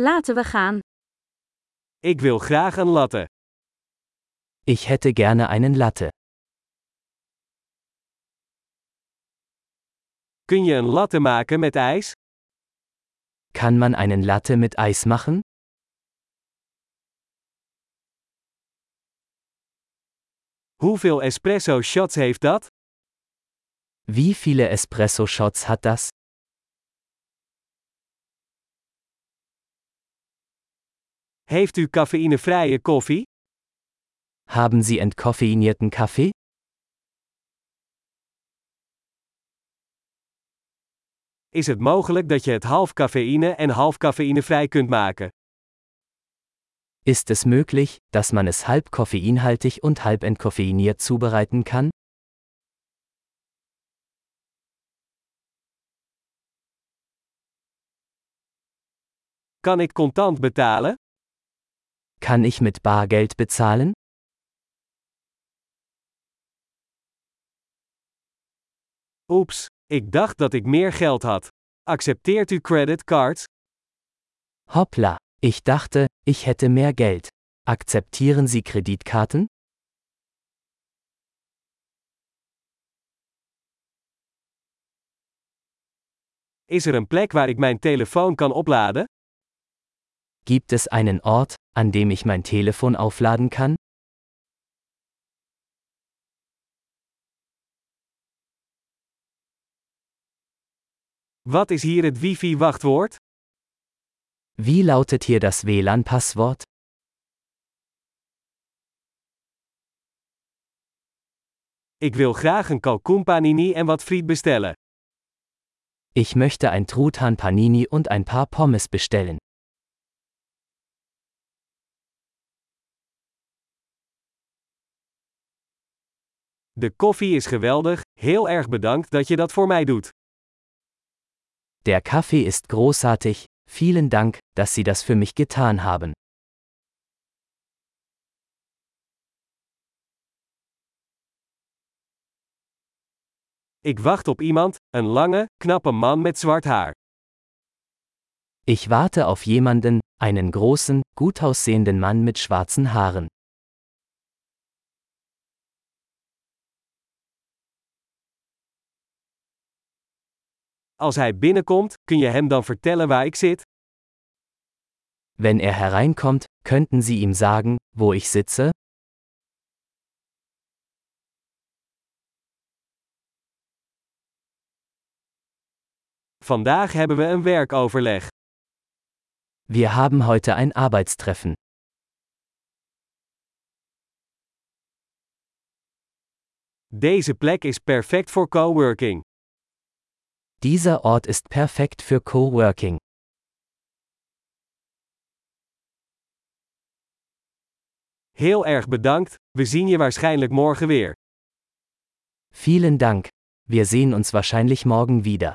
Laten we gaan. Ik wil graag een latte. Ich hätte gerne einen Latte. Kun je een latte maken met ijs? Kann man einen Latte mit Eis machen? Hoeveel espresso shots heeft dat? Wie viele Espresso-Shots hat das? Heeft u cafeïnevrije koffie? Haben Sie entkoffeinierten Kaffee? Is het mogelijk dat je het half cafeïne en half cafeïnevrij kunt maken? Ist es möglich, dass man es halb koffeinhaltig und halb entkoffeiniert zubereiten kann? Kan ik contant betalen? Kann ich mit Bargeld bezahlen? Oeps, ik dacht dat ik meer geld had. Accepteert u creditcards? Hoppla, ich dachte, ich hätte mehr Geld. Akzeptieren Sie Kreditkarten? Is er een plek waar ik mijn telefoon kan opladen? Gibt es einen Ort, an dem ich mein Telefon aufladen kann? Wat is hier het wifi-wachtwoord? Wie lautet hier das WLAN-Passwort? Ik wil graag een kalkoenpanini en wat friet bestellen. Ich möchte ein Truthahn Panini und ein paar Pommes bestellen. De koffie is geweldig, heel erg bedankt dat je dat voor mij doet. Der Kaffee ist großartig, vielen Dank, dass Sie das für mich getan haben. Ik wacht op iemand, een lange, knappe man met zwart haar. Ich warte auf jemanden, einen großen, gut aussehenden Mann mit schwarzen Haaren. Als hij binnenkomt, kun je hem dan vertellen waar ik zit? Wenn er hereinkommt, könnten Sie ihm sagen, wo ich sitze? Vandaag hebben we een werkoverleg. Wir haben heute ein Arbeitstreffen. Deze plek is perfect voor coworking. Dieser Ort ist perfekt für Coworking. Heel erg bedankt, we zien je waarschijnlijk morgen weer. Vielen Dank. Wir sehen uns wahrscheinlich morgen wieder.